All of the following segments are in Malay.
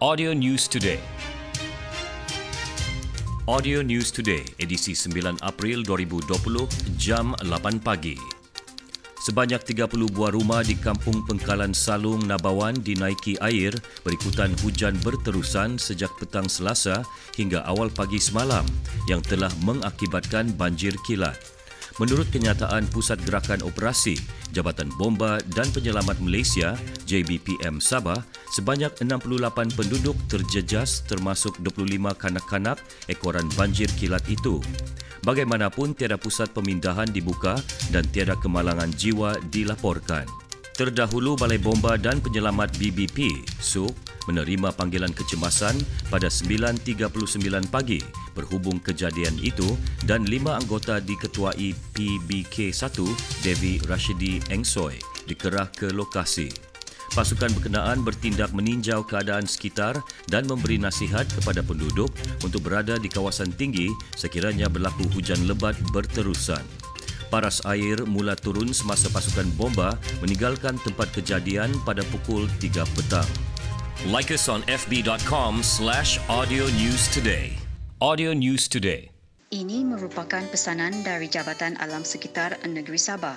Audio News Today. Audio News Today, edisi 9 April 2020, jam 8 pagi. Sebanyak 30 buah rumah di Kampung Pengkalan Salung, Nabawan dinaiki air berikutan hujan berterusan sejak petang Selasa hingga awal pagi semalam yang telah mengakibatkan banjir kilat. Menurut kenyataan Pusat Gerakan Operasi Jabatan Bomba dan Penyelamat Malaysia JBPM Sabah, sebanyak 68 penduduk terjejas termasuk 25 kanak-kanak ekoran banjir kilat itu. Bagaimanapun tiada pusat pemindahan dibuka dan tiada kemalangan jiwa dilaporkan. Terdahulu Balai Bomba dan Penyelamat BBP, SUK, menerima panggilan kecemasan pada 9.39 pagi berhubung kejadian itu dan lima anggota diketuai PBK1, Devi Rashidi Engsoy, dikerah ke lokasi. Pasukan berkenaan bertindak meninjau keadaan sekitar dan memberi nasihat kepada penduduk untuk berada di kawasan tinggi sekiranya berlaku hujan lebat berterusan. Paras air mula turun semasa pasukan bomba meninggalkan tempat kejadian pada pukul 3 petang. Like us on fb.com slash audio news today. Audio News Today. Ini merupakan pesanan dari Jabatan Alam Sekitar Negeri Sabah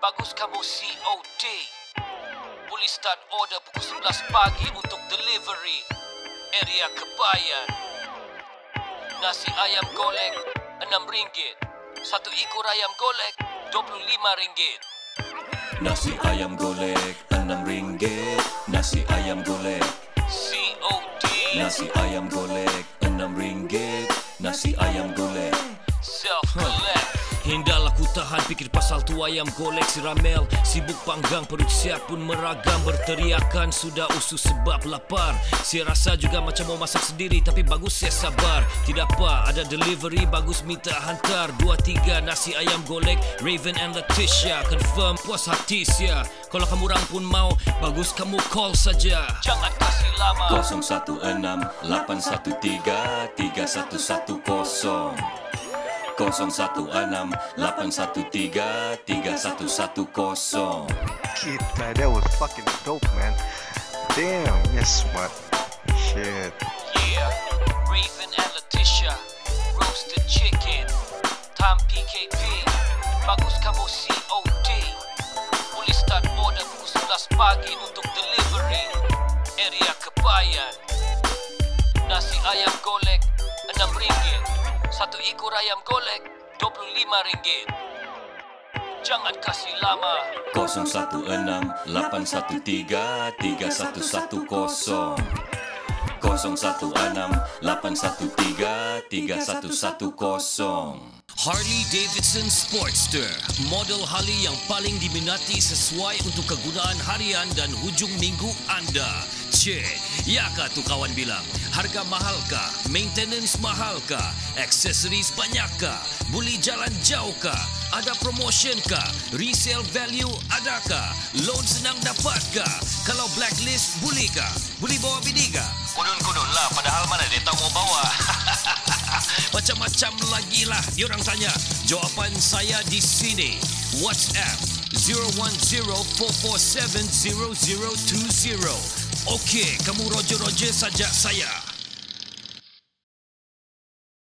Bagus kamu COD Boleh start order pukul 11 pagi untuk delivery Area Kebayan. Nasi ayam golek RM6 Satu ekor ayam golek RM25 Nasi ayam golek RM6 Nasi ayam golek COD Nasi ayam golek RM6 Nasi ayam fikir pasal tu ayam golek si ramel. Sibuk panggang perut siap pun meragam. Berteriakan sudah usus sebab lapar. Saya rasa juga macam mau masak sendiri Tapi bagus saya sabar. Tidak apa ada delivery bagus minta hantar. Dua tiga nasi ayam golek Raven and Letitia. Confirm puas hati sia. Kalau kamu orang pun mau Bagus kamu call saja. Jangan kasih lama. 016 813 3110 016-813-3110 Kid, man, that was fucking dope, man. Damn, yes, smart. Shit. Yeah, Raven and Letitia Roasted chicken Time PKP Bagus kamu COD Boleh start order pukul 11 pagi untuk delivery Area Kebayan Nasi ayam golek RM6 satu ekor ayam golek RM25. Jangan kasih lama. 016-813-3110 016-813-3110 Harley Davidson Sportster, model Harley yang paling diminati sesuai untuk kegunaan harian dan hujung minggu anda. Cik, ya kah tu kawan bilang? Harga mahal kah? Maintenance mahal kah? Aksesoris banyak kah? Boleh jalan jauh kah? Ada promotion kah? Resale value adakah? Loan senang dapat kah? Kalau blacklist boleh kah? Boleh bawa bini kah? Kudun-kudun lah padahal mana dia tahu mau bawa. Macam-macam lagi lah diorang tanya. Jawapan saya di sini. WhatsApp 010-447-0020. Okey, kamu roger-roger saja saya.